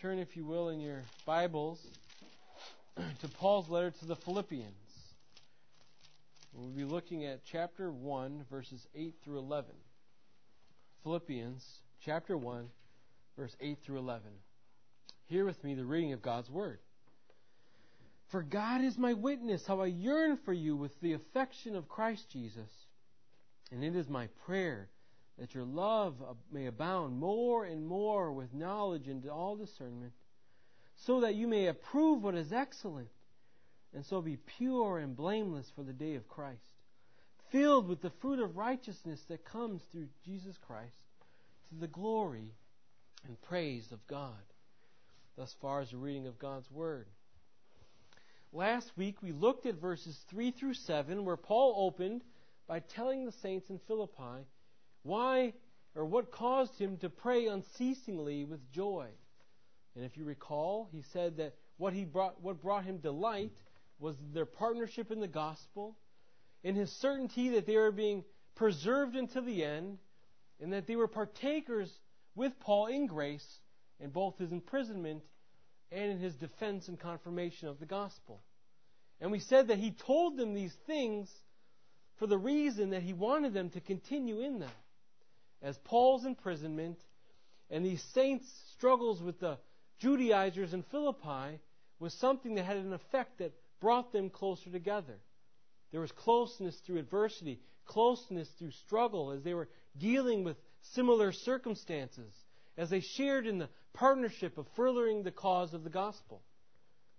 turn, if you will, in your Bibles to Paul's letter to the Philippians. We'll be looking at chapter 1, verses 8 through 11. Philippians chapter 1, verse 8 through 11. Hear with me the reading of God's Word. For God is my witness how I yearn for you with the affection of Christ Jesus. And it is my prayer that your love may abound more and more with knowledge and all discernment, so that you may approve what is excellent, and so be pure and blameless for the day of Christ, filled with the fruit of righteousness that comes through Jesus Christ, to the glory and praise of God. Thus far as the reading of God's Word. Last week we looked at verses 3 through 7, where Paul opened by telling the saints in Philippi why or what caused him to pray unceasingly with joy? And if you recall, he said that what he brought what brought him delight was their partnership in the gospel, in his certainty that they were being preserved until the end, and that they were partakers with Paul in grace in both his imprisonment and in his defense and confirmation of the gospel. And we said that he told them these things for the reason that he wanted them to continue in them as Paul's imprisonment and these saints' struggles with the Judaizers in Philippi was something that had an effect that brought them closer together. There was closeness through adversity, closeness through struggle as they were dealing with similar circumstances, as they shared in the partnership of furthering the cause of the gospel.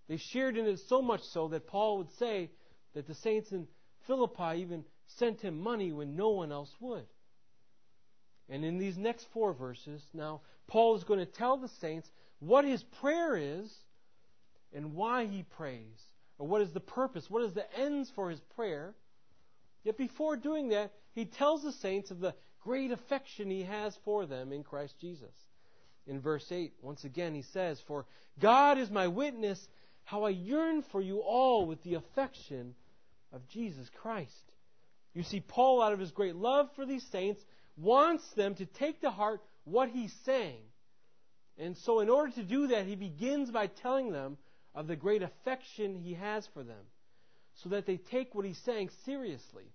They shared in it so much so that Paul would say that the saints in Philippi even sent him money when no one else would. And in these next four verses, now, Paul is going to tell the saints what his prayer is and why he prays, or what is the purpose, what is the ends for his prayer. Yet before doing that, he tells the saints of the great affection he has for them in Christ Jesus. In verse 8, once again, he says, For God is my witness how I yearn for you all with the affection of Jesus Christ. You see, Paul, out of his great love for these saints, wants them to take to heart what he's saying. And so, in order to do that, he begins by telling them of the great affection he has for them, so that they take what he's saying seriously,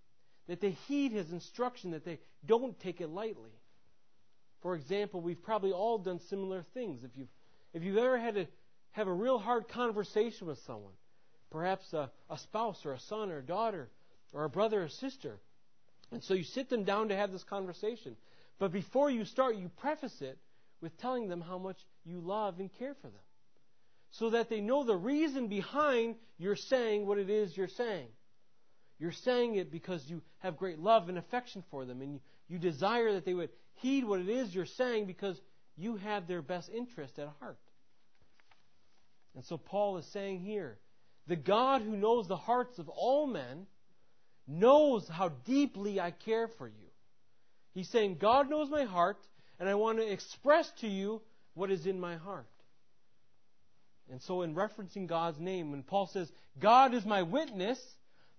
that they heed his instruction, that they don't take it lightly. For example, we've probably all done similar things. If you've, if you've ever had to have a real hard conversation with someone, perhaps a, a spouse or a son or a daughter or a brother or sister, and so you sit them down to have this conversation. But before you start, you preface it with telling them how much you love and care for them. So that they know the reason behind your saying what it is you're saying. You're saying it because you have great love and affection for them, and you, you desire that they would heed what it is you're saying because you have their best interest at heart. And so Paul is saying here, the God who knows the hearts of all men knows how deeply I care for you. He's saying, God knows my heart, and I want to express to you what is in my heart. And so, in referencing God's name, when Paul says, God is my witness,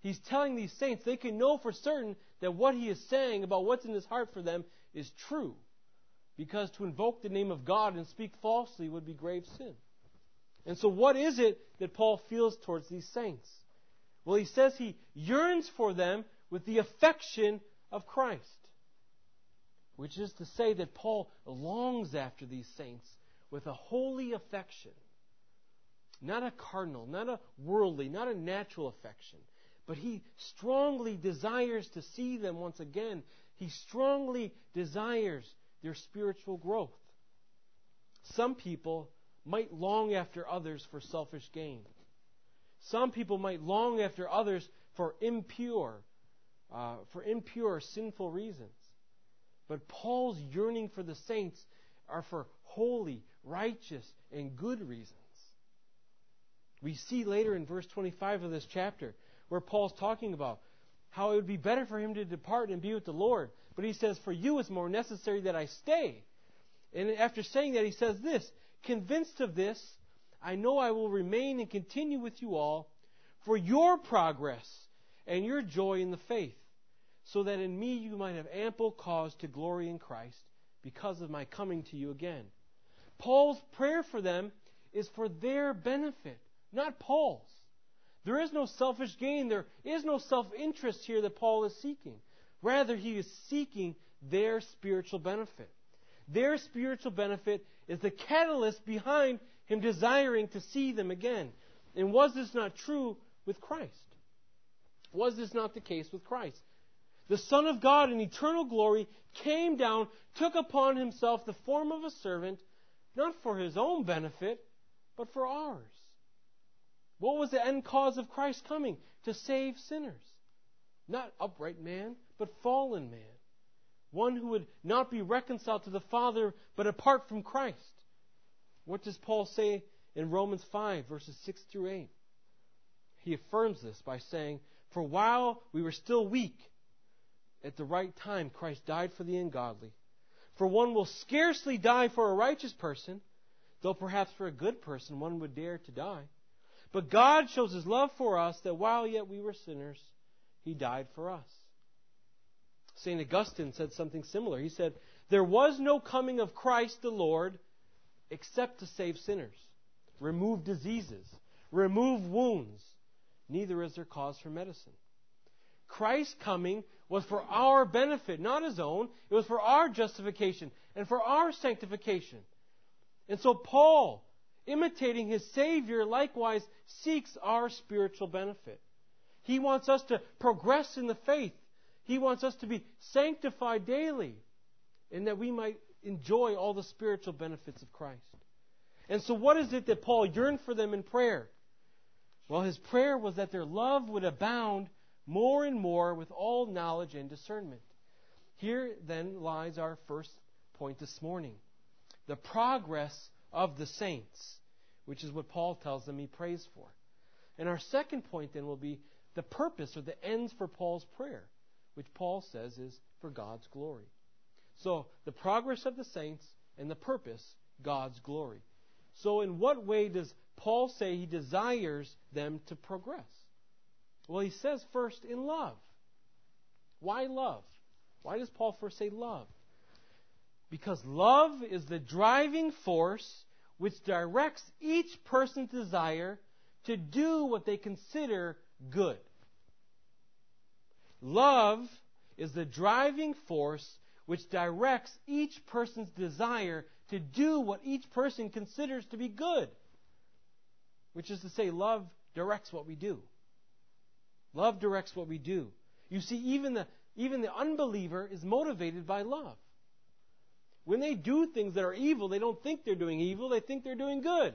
he's telling these saints they can know for certain that what he is saying about what's in his heart for them is true. Because to invoke the name of God and speak falsely would be grave sin. And so, what is it that Paul feels towards these saints? Well, he says he yearns for them with the affection of Christ. Which is to say that Paul longs after these saints with a holy affection. Not a carnal, not a worldly, not a natural affection. But he strongly desires to see them once again. He strongly desires their spiritual growth. Some people might long after others for selfish gain. Some people might long after others for impure, uh, for impure, sinful reasons. But Paul's yearning for the saints are for holy, righteous, and good reasons. We see later in verse 25 of this chapter where Paul's talking about how it would be better for him to depart and be with the Lord. But he says, For you it's more necessary that I stay. And after saying that, he says this Convinced of this, I know I will remain and continue with you all for your progress and your joy in the faith, so that in me you might have ample cause to glory in Christ because of my coming to you again. Paul's prayer for them is for their benefit, not Paul's. There is no selfish gain. There is no self interest here that Paul is seeking. Rather, he is seeking their spiritual benefit. Their spiritual benefit is the catalyst behind him desiring to see them again. And was this not true with Christ? Was this not the case with Christ? The Son of God in eternal glory came down, took upon himself the form of a servant, not for his own benefit, but for ours. What was the end cause of Christ coming? To save sinners. Not upright man, but fallen man. One who would not be reconciled to the Father, but apart from Christ. What does Paul say in Romans 5, verses 6 through 8? He affirms this by saying, For while we were still weak, at the right time Christ died for the ungodly. For one will scarcely die for a righteous person, though perhaps for a good person one would dare to die. But God shows his love for us that while yet we were sinners, he died for us. St. Augustine said something similar. He said, There was no coming of Christ the Lord except to save sinners, remove diseases, remove wounds. Neither is there cause for medicine. Christ's coming was for our benefit, not his own. It was for our justification and for our sanctification. And so Paul imitating his Savior, likewise seeks our spiritual benefit. He wants us to progress in the faith. He wants us to be sanctified daily, and that we might enjoy all the spiritual benefits of Christ. And so, what is it that Paul yearned for them in prayer? Well, his prayer was that their love would abound more and more with all knowledge and discernment. Here, then, lies our first point this morning the progress of the saints, which is what Paul tells them he prays for. And our second point then will be the purpose or the ends for Paul's prayer, which Paul says is for God's glory. So, the progress of the saints and the purpose, God's glory. So, in what way does Paul say he desires them to progress? Well, he says first in love. Why love? Why does Paul first say love? Because love is the driving force which directs each person's desire to do what they consider good. Love is the driving force which directs each person's desire to do what each person considers to be good. Which is to say, love directs what we do. Love directs what we do. You see, even the, even the unbeliever is motivated by love. When they do things that are evil, they don't think they're doing evil, they think they're doing good.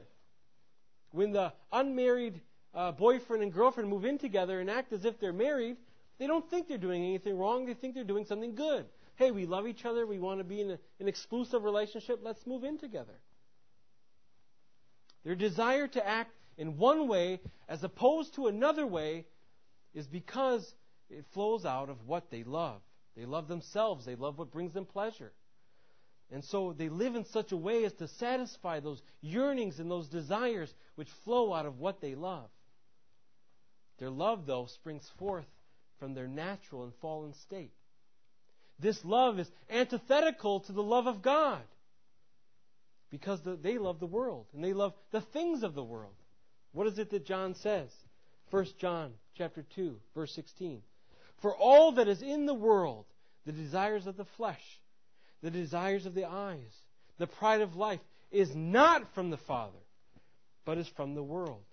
When the unmarried uh, boyfriend and girlfriend move in together and act as if they're married, they don't think they're doing anything wrong, they think they're doing something good. Hey, we love each other, we want to be in a, an exclusive relationship, let's move in together. Their desire to act in one way as opposed to another way is because it flows out of what they love. They love themselves, they love what brings them pleasure. And so they live in such a way as to satisfy those yearnings and those desires which flow out of what they love. Their love, though, springs forth from their natural and fallen state. This love is antithetical to the love of God because they love the world and they love the things of the world. What is it that John says? 1 John chapter 2 verse 16. For all that is in the world, the desires of the flesh, the desires of the eyes, the pride of life, is not from the Father, but is from the world.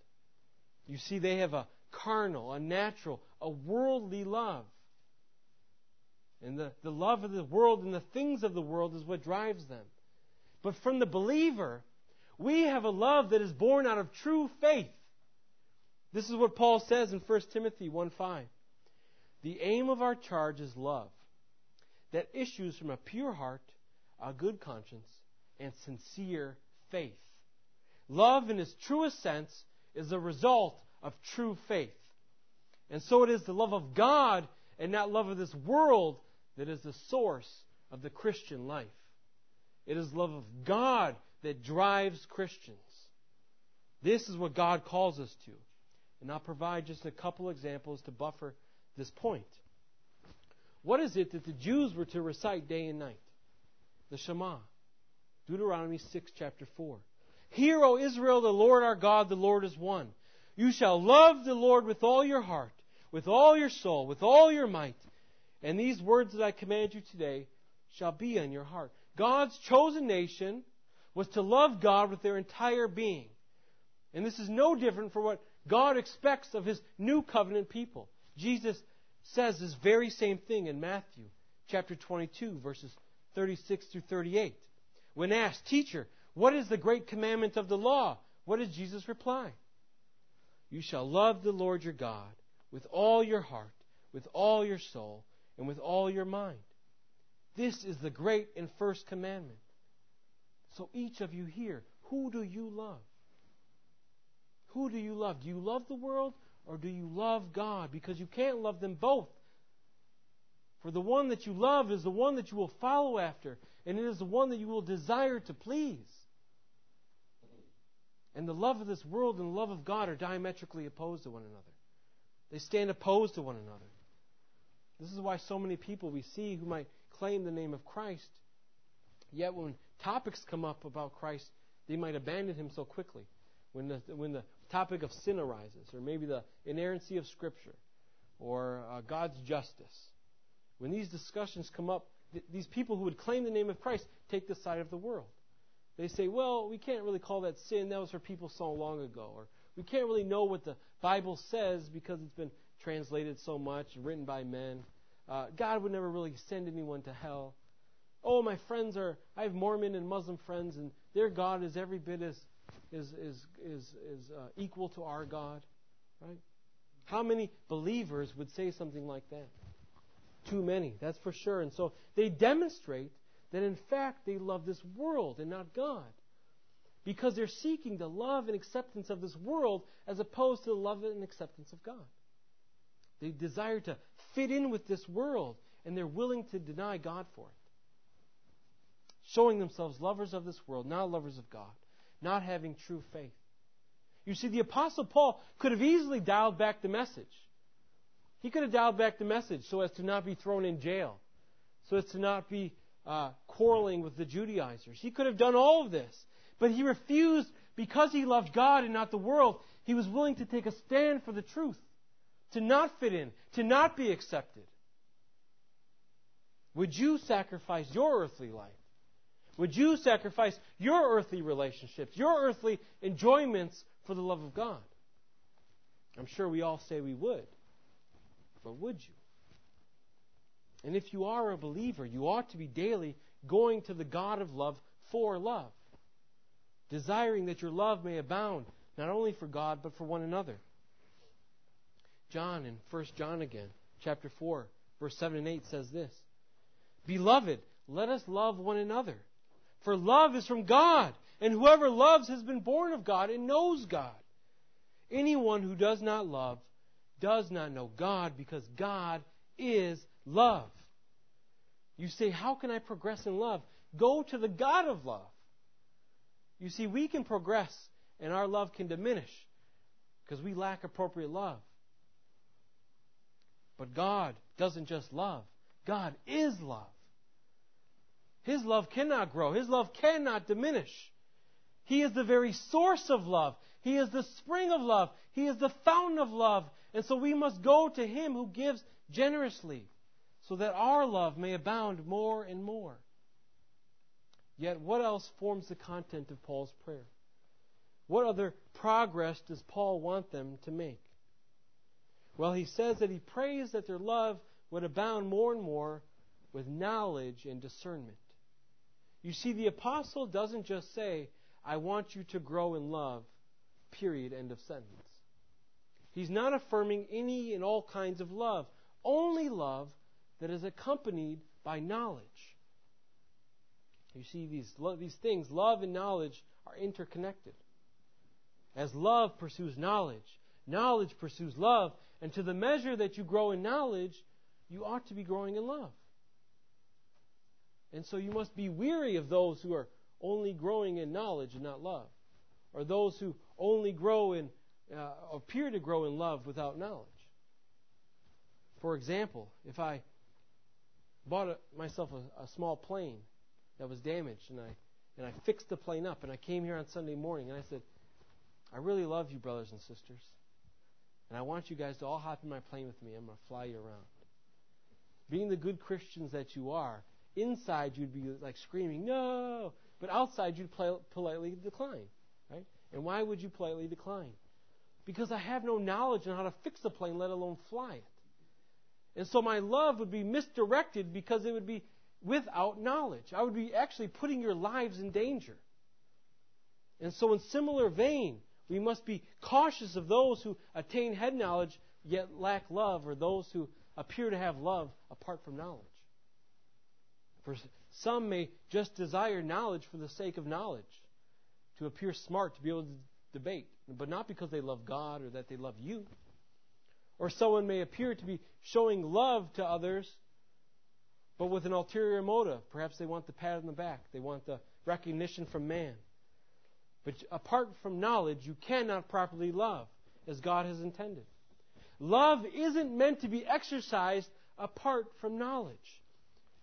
You see, they have a carnal, a natural, a worldly love. And the, the love of the world and the things of the world is what drives them. But from the believer, we have a love that is born out of true faith. This is what Paul says in 1 Timothy 1 5. The aim of our charge is love that issues from a pure heart, a good conscience, and sincere faith. Love, in its truest sense, is a result of true faith. And so it is the love of God and not love of this world that is the source of the Christian life. It is love of God that drives Christians. This is what God calls us to. And I'll provide just a couple examples to buffer this point. What is it that the Jews were to recite day and night? The Shema. Deuteronomy 6, chapter 4. Hear, O Israel, the Lord our God, the Lord is one. You shall love the Lord with all your heart, with all your soul, with all your might. And these words that I command you today shall be on your heart. God's chosen nation was to love God with their entire being. And this is no different from what God expects of his new covenant people. Jesus says this very same thing in Matthew chapter 22 verses 36 through 38. When asked, "Teacher, what is the great commandment of the law?" What does Jesus reply? You shall love the Lord your God with all your heart, with all your soul, and with all your mind. This is the great and first commandment. So each of you here, who do you love? Who do you love? Do you love the world or do you love God? Because you can't love them both. For the one that you love is the one that you will follow after, and it is the one that you will desire to please. And the love of this world and the love of God are diametrically opposed to one another. They stand opposed to one another. This is why so many people we see who might claim the name of Christ, yet when topics come up about Christ, they might abandon him so quickly. When the, when the topic of sin arises, or maybe the inerrancy of Scripture, or uh, God's justice, when these discussions come up, th- these people who would claim the name of Christ take the side of the world. They say, well, we can't really call that sin. That was for people so long ago. Or we can't really know what the Bible says because it's been translated so much, written by men. Uh, God would never really send anyone to hell. Oh, my friends are, I have Mormon and Muslim friends, and their God is every bit as, is, is, is, is uh, equal to our God. Right? How many believers would say something like that? Too many, that's for sure. And so they demonstrate that in fact they love this world and not God. Because they're seeking the love and acceptance of this world as opposed to the love and acceptance of God. They desire to fit in with this world, and they're willing to deny God for it. Showing themselves lovers of this world, not lovers of God, not having true faith. You see, the Apostle Paul could have easily dialed back the message. He could have dialed back the message so as to not be thrown in jail, so as to not be uh, quarreling with the Judaizers. He could have done all of this, but he refused because he loved God and not the world. He was willing to take a stand for the truth to not fit in, to not be accepted? Would you sacrifice your earthly life? Would you sacrifice your earthly relationships, your earthly enjoyments for the love of God? I'm sure we all say we would. But would you? And if you are a believer, you ought to be daily going to the God of love for love, desiring that your love may abound, not only for God, but for one another. John in 1 John again, chapter 4, verse 7 and 8 says this Beloved, let us love one another. For love is from God, and whoever loves has been born of God and knows God. Anyone who does not love does not know God because God is love. You say, How can I progress in love? Go to the God of love. You see, we can progress and our love can diminish because we lack appropriate love. But God doesn't just love, God is love. His love cannot grow, His love cannot diminish. He is the very source of love. He is the spring of love. He is the fountain of love. And so we must go to Him who gives generously so that our love may abound more and more. Yet, what else forms the content of Paul's prayer? What other progress does Paul want them to make? Well, he says that he prays that their love would abound more and more with knowledge and discernment. You see, the apostle doesn't just say, I want you to grow in love, period, end of sentence. He's not affirming any and all kinds of love, only love that is accompanied by knowledge. You see, these, these things, love and knowledge, are interconnected. As love pursues knowledge, knowledge pursues love, and to the measure that you grow in knowledge, you ought to be growing in love. And so you must be weary of those who are only growing in knowledge and not love, or those who only grow in, uh, appear to grow in love without knowledge. For example, if I bought a, myself a, a, small plane that was damaged and I and I fixed the plane up, and I came here on Sunday morning, and I said, I really love you, brothers and sisters. And I want you guys to all hop in my plane with me. I'm going to fly you around. Being the good Christians that you are, inside you'd be like screaming, no! But outside you'd politely decline, right? And why would you politely decline? Because I have no knowledge on how to fix a plane, let alone fly it. And so my love would be misdirected because it would be without knowledge. I would be actually putting your lives in danger. And so, in similar vein, we must be cautious of those who attain head knowledge yet lack love, or those who appear to have love apart from knowledge. For some may just desire knowledge for the sake of knowledge, to appear smart, to be able to debate, but not because they love God or that they love you. Or someone may appear to be showing love to others, but with an ulterior motive. Perhaps they want the pat on the back, they want the recognition from man. But apart from knowledge, you cannot properly love as God has intended. Love isn't meant to be exercised apart from knowledge.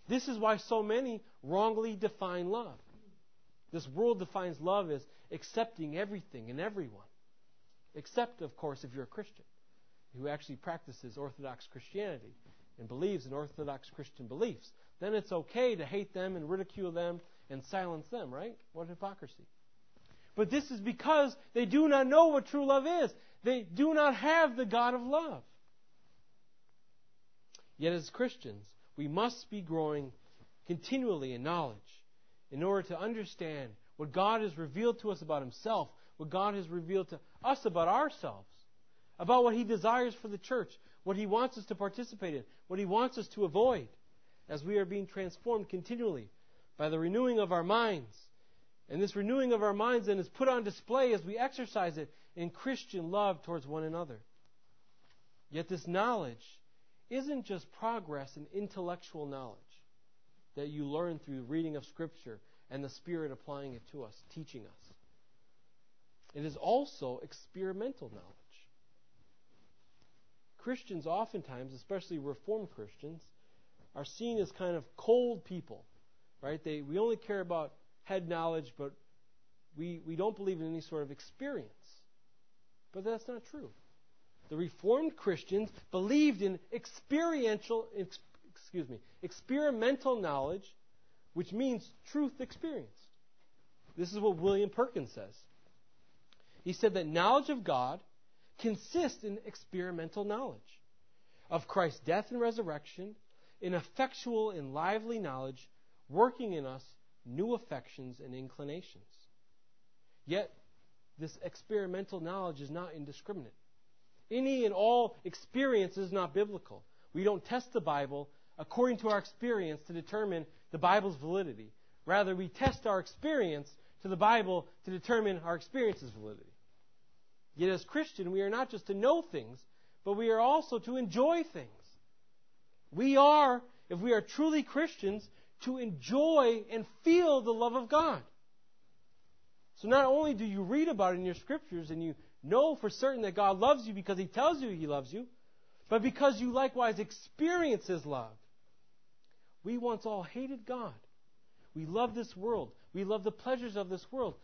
This is why so many wrongly define love. This world defines love as accepting everything and everyone. Except, of course, if you're a Christian who actually practices Orthodox Christianity and believes in Orthodox Christian beliefs. Then it's okay to hate them and ridicule them and silence them, right? What hypocrisy. But this is because they do not know what true love is. They do not have the God of love. Yet, as Christians, we must be growing continually in knowledge in order to understand what God has revealed to us about Himself, what God has revealed to us about ourselves, about what He desires for the church, what He wants us to participate in, what He wants us to avoid, as we are being transformed continually by the renewing of our minds and this renewing of our minds then is put on display as we exercise it in Christian love towards one another. Yet this knowledge isn't just progress in intellectual knowledge that you learn through reading of Scripture and the Spirit applying it to us, teaching us. It is also experimental knowledge. Christians, oftentimes, especially Reformed Christians, are seen as kind of cold people, right? They, we only care about head knowledge, but we, we don't believe in any sort of experience. But that's not true. The Reformed Christians believed in experiential, ex, excuse me, experimental knowledge, which means truth experienced. This is what William Perkins says. He said that knowledge of God consists in experimental knowledge of Christ's death and resurrection, in effectual and lively knowledge working in us new affections and inclinations. Yet, this experimental knowledge is not indiscriminate. Any and all experience is not biblical. We don't test the Bible according to our experience to determine the Bible's validity. Rather, we test our experience to the Bible to determine our experience's validity. Yet, as Christian, we are not just to know things, but we are also to enjoy things. We are, if we are truly Christians, to enjoy and feel the love of God. So not only do you read about it in your scriptures and you know for certain that God loves you because He tells you He loves you, but because you likewise experience His love. We once all hated God. We love this world. We love the pleasures of this world.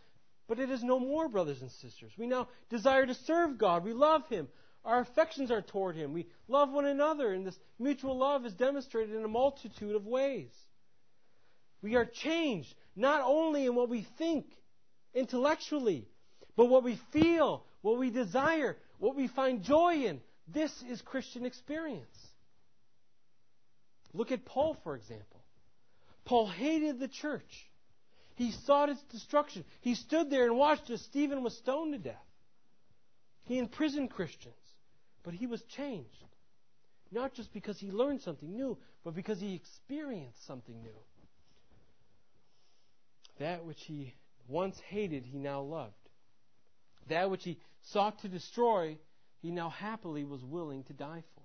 But it is no more, brothers and sisters. We now desire to serve God. We love Him. Our affections are toward Him. We love one another, and this mutual love is demonstrated in a multitude of ways. We are changed not only in what we think intellectually, but what we feel, what we desire, what we find joy in. This is Christian experience. Look at Paul, for example. Paul hated the church. He sought its destruction. He stood there and watched as Stephen was stoned to death. He imprisoned Christians, but he was changed. Not just because he learned something new, but because he experienced something new. That which he once hated, he now loved. That which he sought to destroy, he now happily was willing to die for.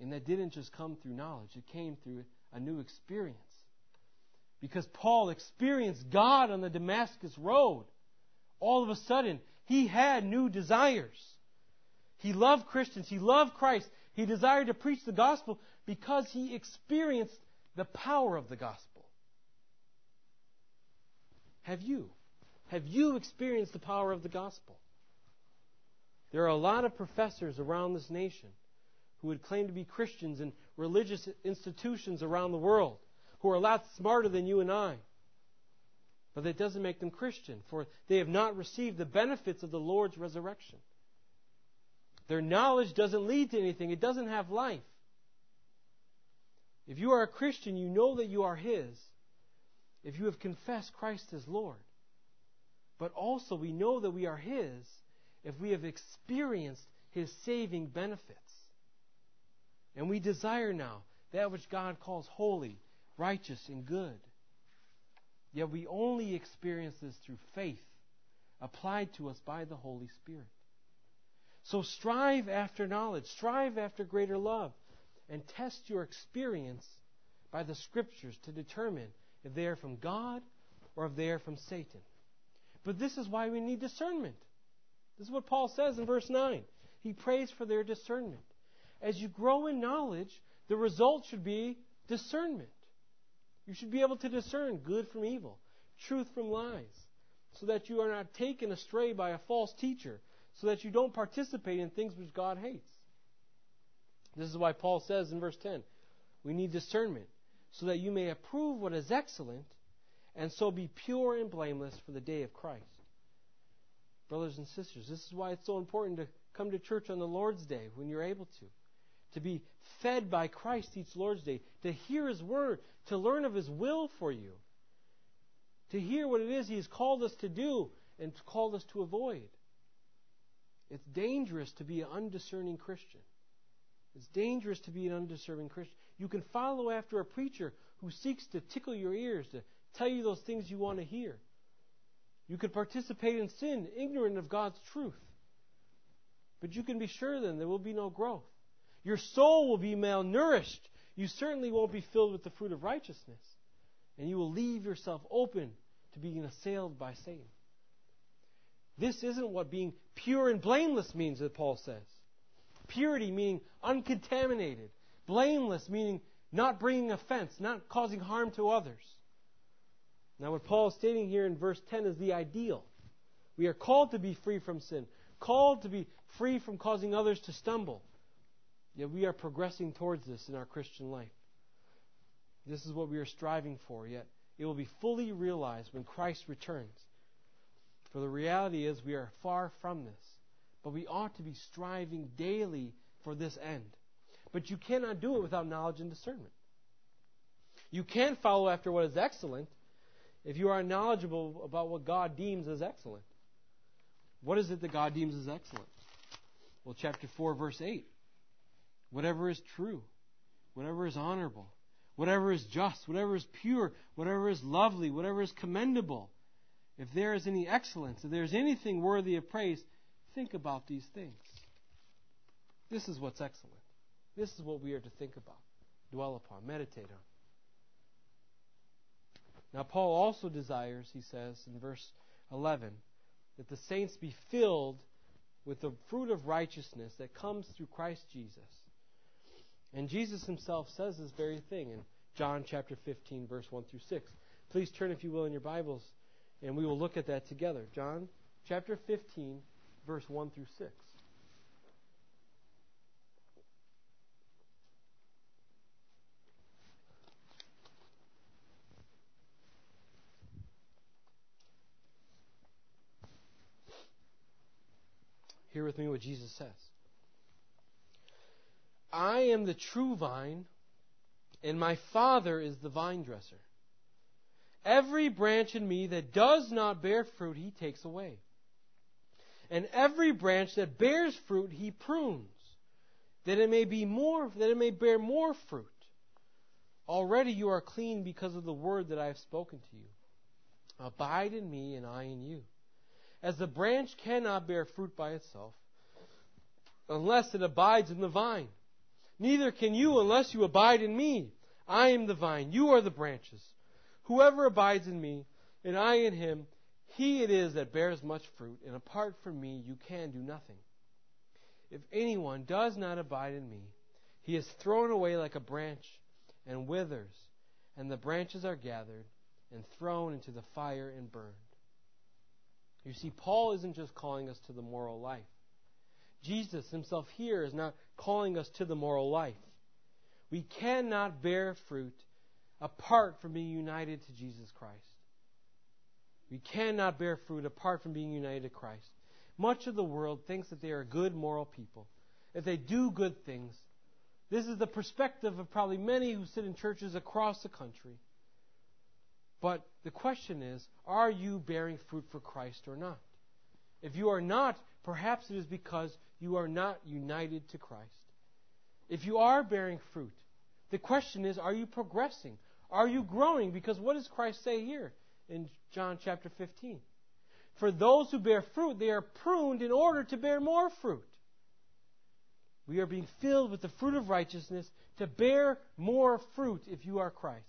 And that didn't just come through knowledge, it came through a new experience. Because Paul experienced God on the Damascus Road. All of a sudden, he had new desires. He loved Christians. He loved Christ. He desired to preach the gospel because he experienced the power of the gospel. Have you? Have you experienced the power of the gospel? There are a lot of professors around this nation who would claim to be Christians in religious institutions around the world who are a lot smarter than you and I. But that doesn't make them Christian, for they have not received the benefits of the Lord's resurrection. Their knowledge doesn't lead to anything, it doesn't have life. If you are a Christian, you know that you are His if you have confessed Christ as Lord. But also, we know that we are His if we have experienced His saving benefits. And we desire now that which God calls holy, righteous, and good. Yet we only experience this through faith applied to us by the Holy Spirit. So strive after knowledge, strive after greater love, and test your experience by the Scriptures to determine if they are from God or if they are from Satan. But this is why we need discernment. This is what Paul says in verse 9. He prays for their discernment. As you grow in knowledge, the result should be discernment. You should be able to discern good from evil, truth from lies, so that you are not taken astray by a false teacher, so that you don't participate in things which God hates. This is why Paul says in verse 10 we need discernment, so that you may approve what is excellent, and so be pure and blameless for the day of Christ. Brothers and sisters, this is why it's so important to come to church on the Lord's Day when you're able to. To be fed by Christ each Lord's Day, to hear His Word, to learn of His will for you, to hear what it is He has called us to do and called us to avoid. It's dangerous to be an undiscerning Christian. It's dangerous to be an undiscerning Christian. You can follow after a preacher who seeks to tickle your ears, to tell you those things you want to hear. You can participate in sin, ignorant of God's truth. But you can be sure then there will be no growth. Your soul will be malnourished. You certainly won't be filled with the fruit of righteousness. And you will leave yourself open to being assailed by Satan. This isn't what being pure and blameless means, that Paul says. Purity meaning uncontaminated. Blameless meaning not bringing offense, not causing harm to others. Now, what Paul is stating here in verse 10 is the ideal. We are called to be free from sin, called to be free from causing others to stumble. Yet we are progressing towards this in our Christian life. This is what we are striving for, yet it will be fully realized when Christ returns. For the reality is, we are far from this. But we ought to be striving daily for this end. But you cannot do it without knowledge and discernment. You can't follow after what is excellent if you are knowledgeable about what God deems as excellent. What is it that God deems as excellent? Well, chapter 4, verse 8. Whatever is true, whatever is honorable, whatever is just, whatever is pure, whatever is lovely, whatever is commendable, if there is any excellence, if there is anything worthy of praise, think about these things. This is what's excellent. This is what we are to think about, dwell upon, meditate on. Now, Paul also desires, he says in verse 11, that the saints be filled with the fruit of righteousness that comes through Christ Jesus. And Jesus himself says this very thing in John chapter 15, verse 1 through 6. Please turn, if you will, in your Bibles, and we will look at that together. John chapter 15, verse 1 through 6. Hear with me what Jesus says. I am the true vine, and my Father is the vine dresser. Every branch in me that does not bear fruit, he takes away. And every branch that bears fruit, he prunes, that it may be more, that it may bear more fruit. Already you are clean because of the word that I have spoken to you. Abide in me, and I in you. As the branch cannot bear fruit by itself, unless it abides in the vine. Neither can you unless you abide in me. I am the vine, you are the branches. Whoever abides in me, and I in him, he it is that bears much fruit, and apart from me you can do nothing. If anyone does not abide in me, he is thrown away like a branch and withers, and the branches are gathered and thrown into the fire and burned. You see, Paul isn't just calling us to the moral life. Jesus himself here is not calling us to the moral life. We cannot bear fruit apart from being united to Jesus Christ. We cannot bear fruit apart from being united to Christ. Much of the world thinks that they are good moral people, that they do good things. This is the perspective of probably many who sit in churches across the country. But the question is, are you bearing fruit for Christ or not? If you are not, perhaps it is because you are not united to Christ. If you are bearing fruit, the question is, are you progressing? Are you growing? Because what does Christ say here in John chapter 15? For those who bear fruit, they are pruned in order to bear more fruit. We are being filled with the fruit of righteousness to bear more fruit if you are Christ.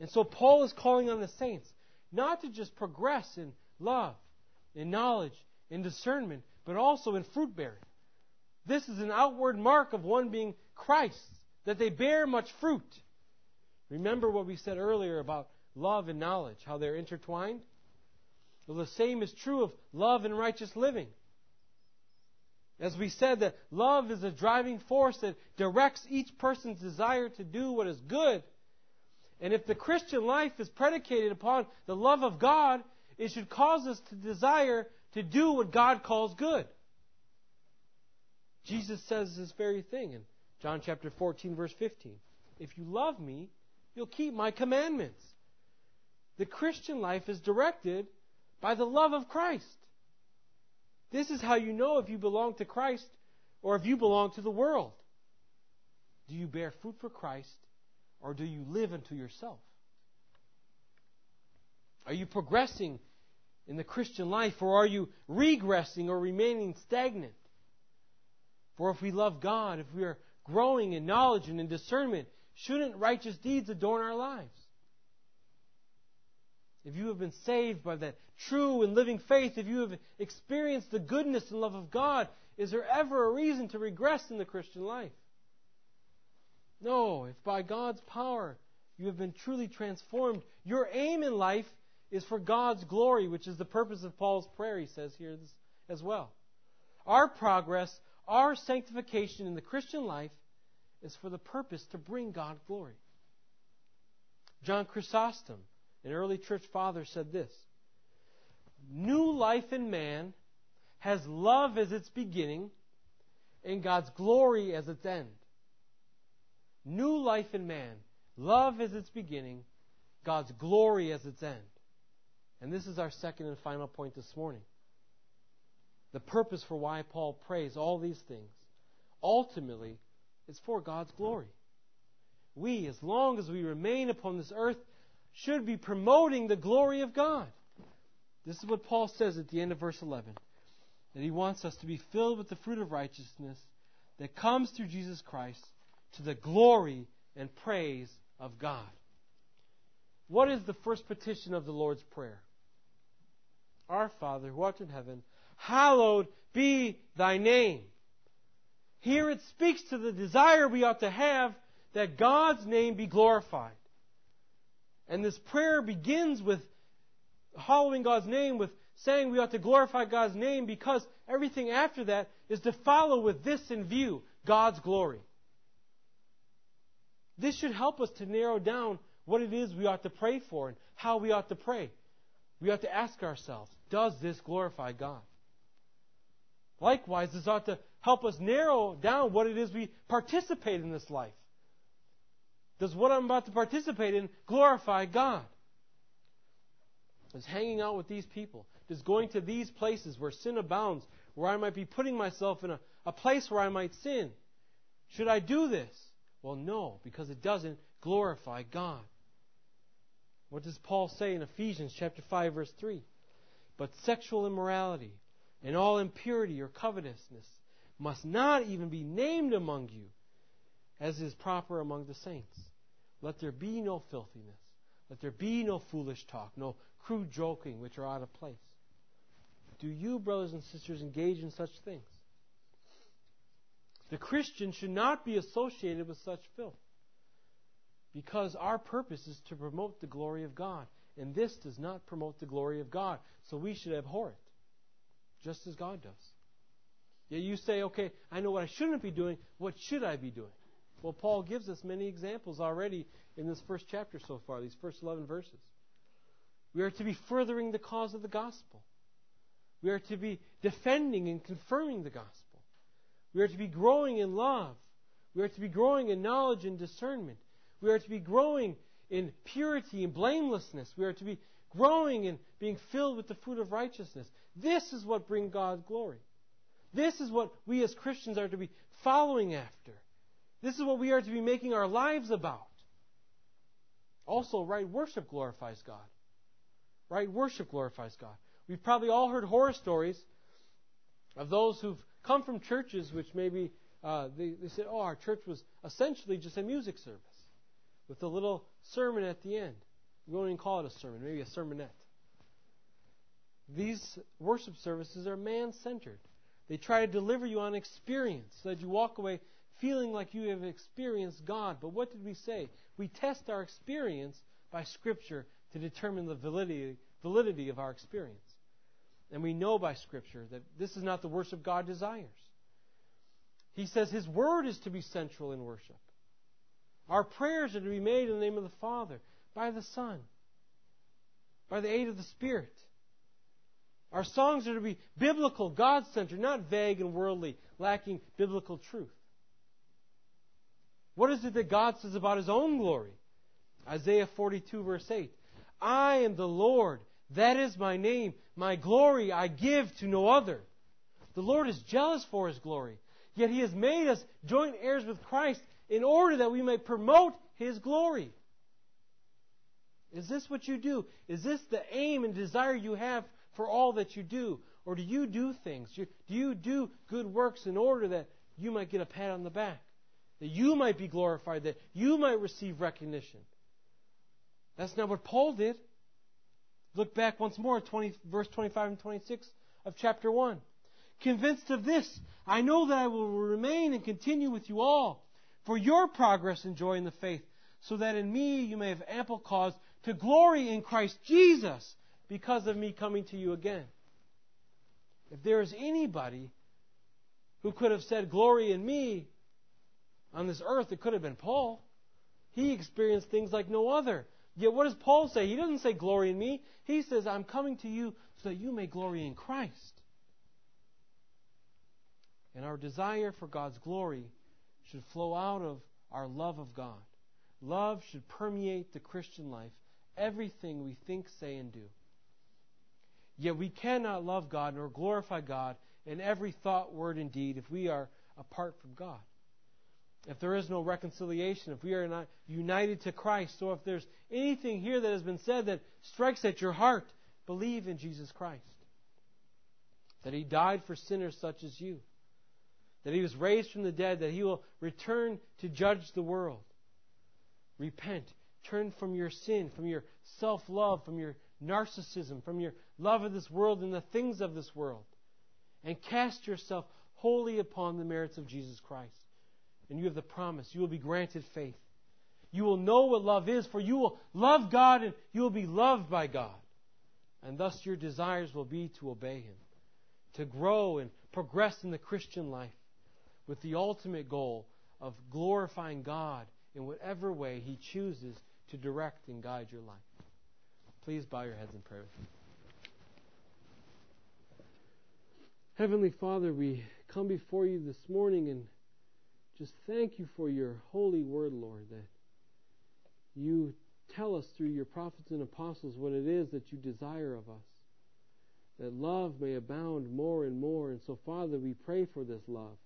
And so Paul is calling on the saints not to just progress in love, in knowledge, in discernment, but also in fruit bearing. This is an outward mark of one being Christ, that they bear much fruit. Remember what we said earlier about love and knowledge, how they're intertwined? Well, the same is true of love and righteous living. As we said, that love is a driving force that directs each person's desire to do what is good and if the Christian life is predicated upon the love of God, it should cause us to desire to do what God calls good. Jesus says this very thing in John chapter 14, verse 15. If you love me, you'll keep my commandments. The Christian life is directed by the love of Christ. This is how you know if you belong to Christ or if you belong to the world. Do you bear fruit for Christ or do you live unto yourself? Are you progressing in the Christian life or are you regressing or remaining stagnant? For if we love God, if we are growing in knowledge and in discernment, shouldn't righteous deeds adorn our lives? If you have been saved by that true and living faith, if you have experienced the goodness and love of God, is there ever a reason to regress in the Christian life? No, if by God's power you have been truly transformed, your aim in life is for God's glory, which is the purpose of Paul's prayer, he says here as well. Our progress, our sanctification in the Christian life is for the purpose to bring God glory. John Chrysostom, an early church father, said this New life in man has love as its beginning and God's glory as its end. New life in man. Love as its beginning, God's glory as its end. And this is our second and final point this morning. The purpose for why Paul prays all these things ultimately is for God's glory. We, as long as we remain upon this earth, should be promoting the glory of God. This is what Paul says at the end of verse 11 that he wants us to be filled with the fruit of righteousness that comes through Jesus Christ to the glory and praise of God. What is the first petition of the Lord's Prayer? Our Father, who art in heaven, hallowed be thy name. Here it speaks to the desire we ought to have that God's name be glorified. And this prayer begins with hallowing God's name, with saying we ought to glorify God's name because everything after that is to follow with this in view God's glory. This should help us to narrow down what it is we ought to pray for and how we ought to pray. We ought to ask ourselves, does this glorify God? Likewise, this ought to help us narrow down what it is we participate in this life. Does what I'm about to participate in glorify God? Does hanging out with these people, does going to these places where sin abounds, where I might be putting myself in a, a place where I might sin, should I do this? Well, no, because it doesn't glorify God. What does Paul say in Ephesians chapter 5 verse 3? But sexual immorality and all impurity or covetousness must not even be named among you as is proper among the saints. Let there be no filthiness. Let there be no foolish talk, no crude joking which are out of place. Do you, brothers and sisters, engage in such things? The Christian should not be associated with such filth. Because our purpose is to promote the glory of God. And this does not promote the glory of God. So we should abhor it. Just as God does. Yet you say, okay, I know what I shouldn't be doing. What should I be doing? Well, Paul gives us many examples already in this first chapter so far, these first 11 verses. We are to be furthering the cause of the gospel. We are to be defending and confirming the gospel. We are to be growing in love. We are to be growing in knowledge and discernment. We are to be growing in purity and blamelessness. We are to be growing and being filled with the fruit of righteousness. This is what brings God glory. This is what we as Christians are to be following after. This is what we are to be making our lives about. Also, right worship glorifies God. Right worship glorifies God. We've probably all heard horror stories of those who've come from churches which maybe uh, they, they said, oh, our church was essentially just a music service with a little sermon at the end. We won't even call it a sermon, maybe a sermonette. These worship services are man centered. They try to deliver you on experience so that you walk away feeling like you have experienced God. But what did we say? We test our experience by Scripture to determine the validity, validity of our experience. And we know by Scripture that this is not the worship God desires. He says His Word is to be central in worship. Our prayers are to be made in the name of the Father, by the Son, by the aid of the Spirit. Our songs are to be biblical, God centered, not vague and worldly, lacking biblical truth. What is it that God says about His own glory? Isaiah 42, verse 8. I am the Lord. That is my name. My glory I give to no other. The Lord is jealous for His glory. Yet He has made us joint heirs with Christ in order that we may promote His glory. Is this what you do? Is this the aim and desire you have for all that you do? Or do you do things? Do you do good works in order that you might get a pat on the back? that you might be glorified, that you might receive recognition. That's not what Paul did. Look back once more at 20, verse 25 and 26 of chapter 1. Convinced of this, I know that I will remain and continue with you all for your progress and joy in the faith, so that in me you may have ample cause to glory in Christ Jesus because of me coming to you again. If there is anybody who could have said, Glory in me, on this earth, it could have been Paul. He experienced things like no other. Yet what does Paul say? He doesn't say glory in me. He says, I'm coming to you so that you may glory in Christ. And our desire for God's glory should flow out of our love of God. Love should permeate the Christian life, everything we think, say, and do. Yet we cannot love God nor glorify God in every thought, word, and deed if we are apart from God if there is no reconciliation, if we are not united to Christ, so if there's anything here that has been said that strikes at your heart, believe in Jesus Christ. That He died for sinners such as you. That He was raised from the dead, that He will return to judge the world. Repent. Turn from your sin, from your self love, from your narcissism, from your love of this world and the things of this world. And cast yourself wholly upon the merits of Jesus Christ and you have the promise. You will be granted faith. You will know what love is, for you will love God and you will be loved by God. And thus your desires will be to obey Him, to grow and progress in the Christian life with the ultimate goal of glorifying God in whatever way He chooses to direct and guide your life. Please bow your heads in prayer with me. Heavenly Father, we come before you this morning and just thank you for your holy word, Lord, that you tell us through your prophets and apostles what it is that you desire of us. That love may abound more and more. And so, Father, we pray for this love.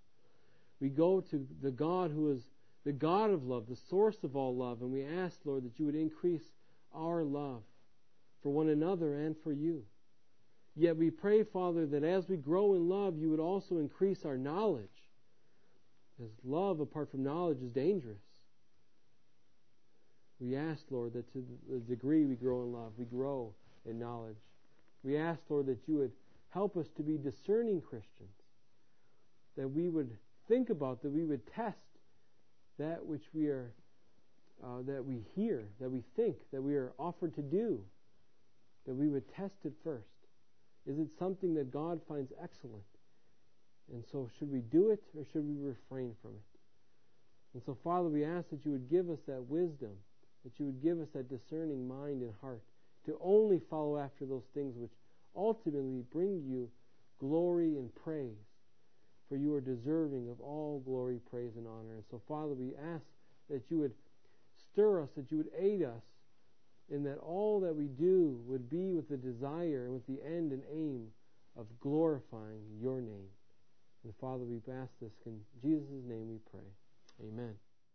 We go to the God who is the God of love, the source of all love, and we ask, Lord, that you would increase our love for one another and for you. Yet we pray, Father, that as we grow in love, you would also increase our knowledge because love apart from knowledge is dangerous. We ask, Lord, that to the degree we grow in love, we grow in knowledge. We ask, Lord, that you would help us to be discerning Christians, that we would think about, that we would test that which we are uh, that we hear, that we think, that we are offered to do, that we would test it first. Is it something that God finds excellent? And so, should we do it or should we refrain from it? And so, Father, we ask that you would give us that wisdom, that you would give us that discerning mind and heart to only follow after those things which ultimately bring you glory and praise. For you are deserving of all glory, praise, and honor. And so, Father, we ask that you would stir us, that you would aid us and that all that we do would be with the desire and with the end and aim of glorifying your name. And Father, we ask this in Jesus' name we pray. Amen.